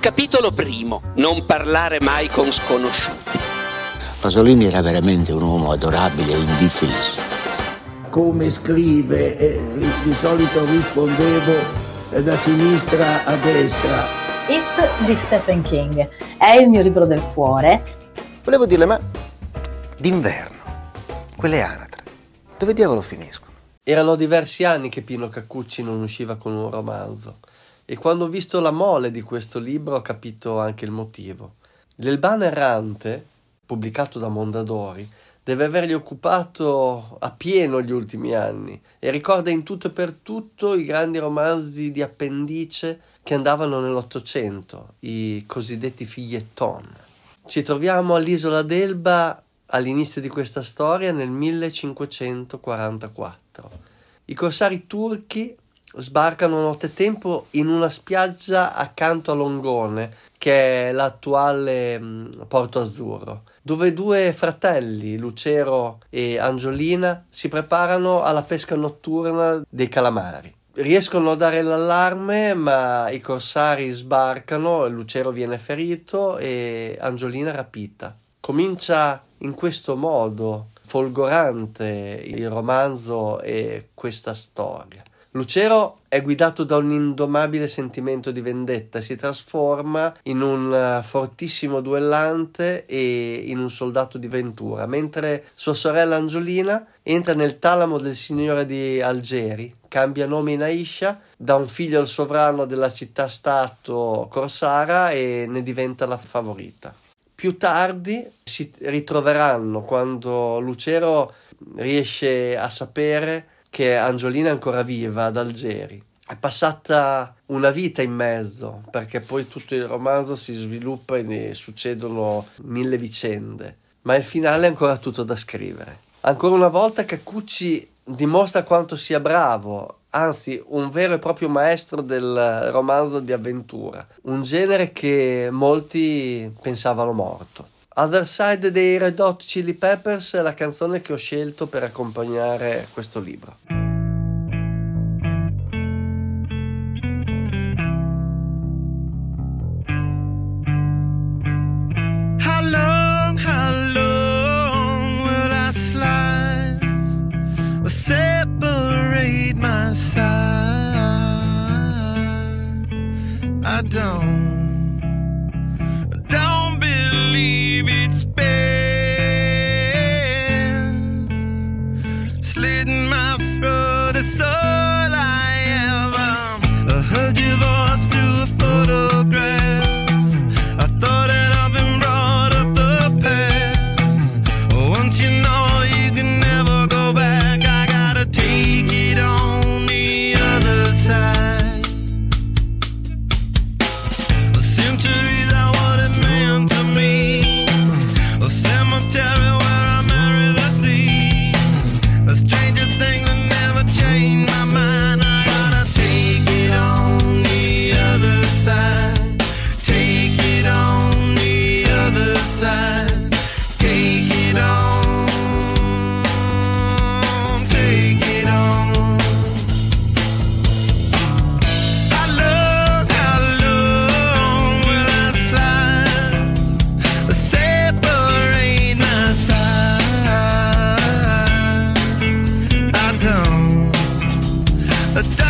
Capitolo primo. Non parlare mai con sconosciuti. Pasolini era veramente un uomo adorabile e indifeso. Come scrive, eh, di solito rispondevo eh, da sinistra a destra. It di Stephen King è il mio libro del cuore. Volevo dirle, ma d'inverno, quelle anatre, dove diavolo finiscono? Erano diversi anni che Pino Caccucci non usciva con un romanzo e quando ho visto la mole di questo libro ho capito anche il motivo. L'Elbano errante, pubblicato da Mondadori, deve avergli occupato a pieno gli ultimi anni e ricorda in tutto e per tutto i grandi romanzi di appendice che andavano nell'Ottocento, i cosiddetti figletton. Ci troviamo all'isola d'Elba all'inizio di questa storia nel 1544. I corsari turchi sbarcano nottetempo in una spiaggia accanto a Longone, che è l'attuale Porto Azzurro, dove due fratelli, Lucero e Angiolina, si preparano alla pesca notturna dei calamari. Riescono a dare l'allarme, ma i corsari sbarcano, Lucero viene ferito e Angiolina rapita. Comincia in questo modo folgorante il romanzo e questa storia. Lucero è guidato da un indomabile sentimento di vendetta, si trasforma in un eh, fortissimo duellante e in un soldato di ventura, mentre sua sorella Angiolina entra nel talamo del signore di Algeri, cambia nome in Aisha, dà un figlio al sovrano della città-stato Corsara e ne diventa la favorita. Più tardi si ritroveranno quando Lucero riesce a sapere che Angiolina è ancora viva ad Algeri. È passata una vita in mezzo, perché poi tutto il romanzo si sviluppa e ne succedono mille vicende, ma il finale è ancora tutto da scrivere. Ancora una volta Cacucci dimostra quanto sia bravo, anzi un vero e proprio maestro del romanzo di avventura, un genere che molti pensavano morto. Other Side dei Red Hot Chili Peppers è la canzone che ho scelto per accompagnare questo libro. How long, how long will I slide or separate my side? I don't, slit my throat. A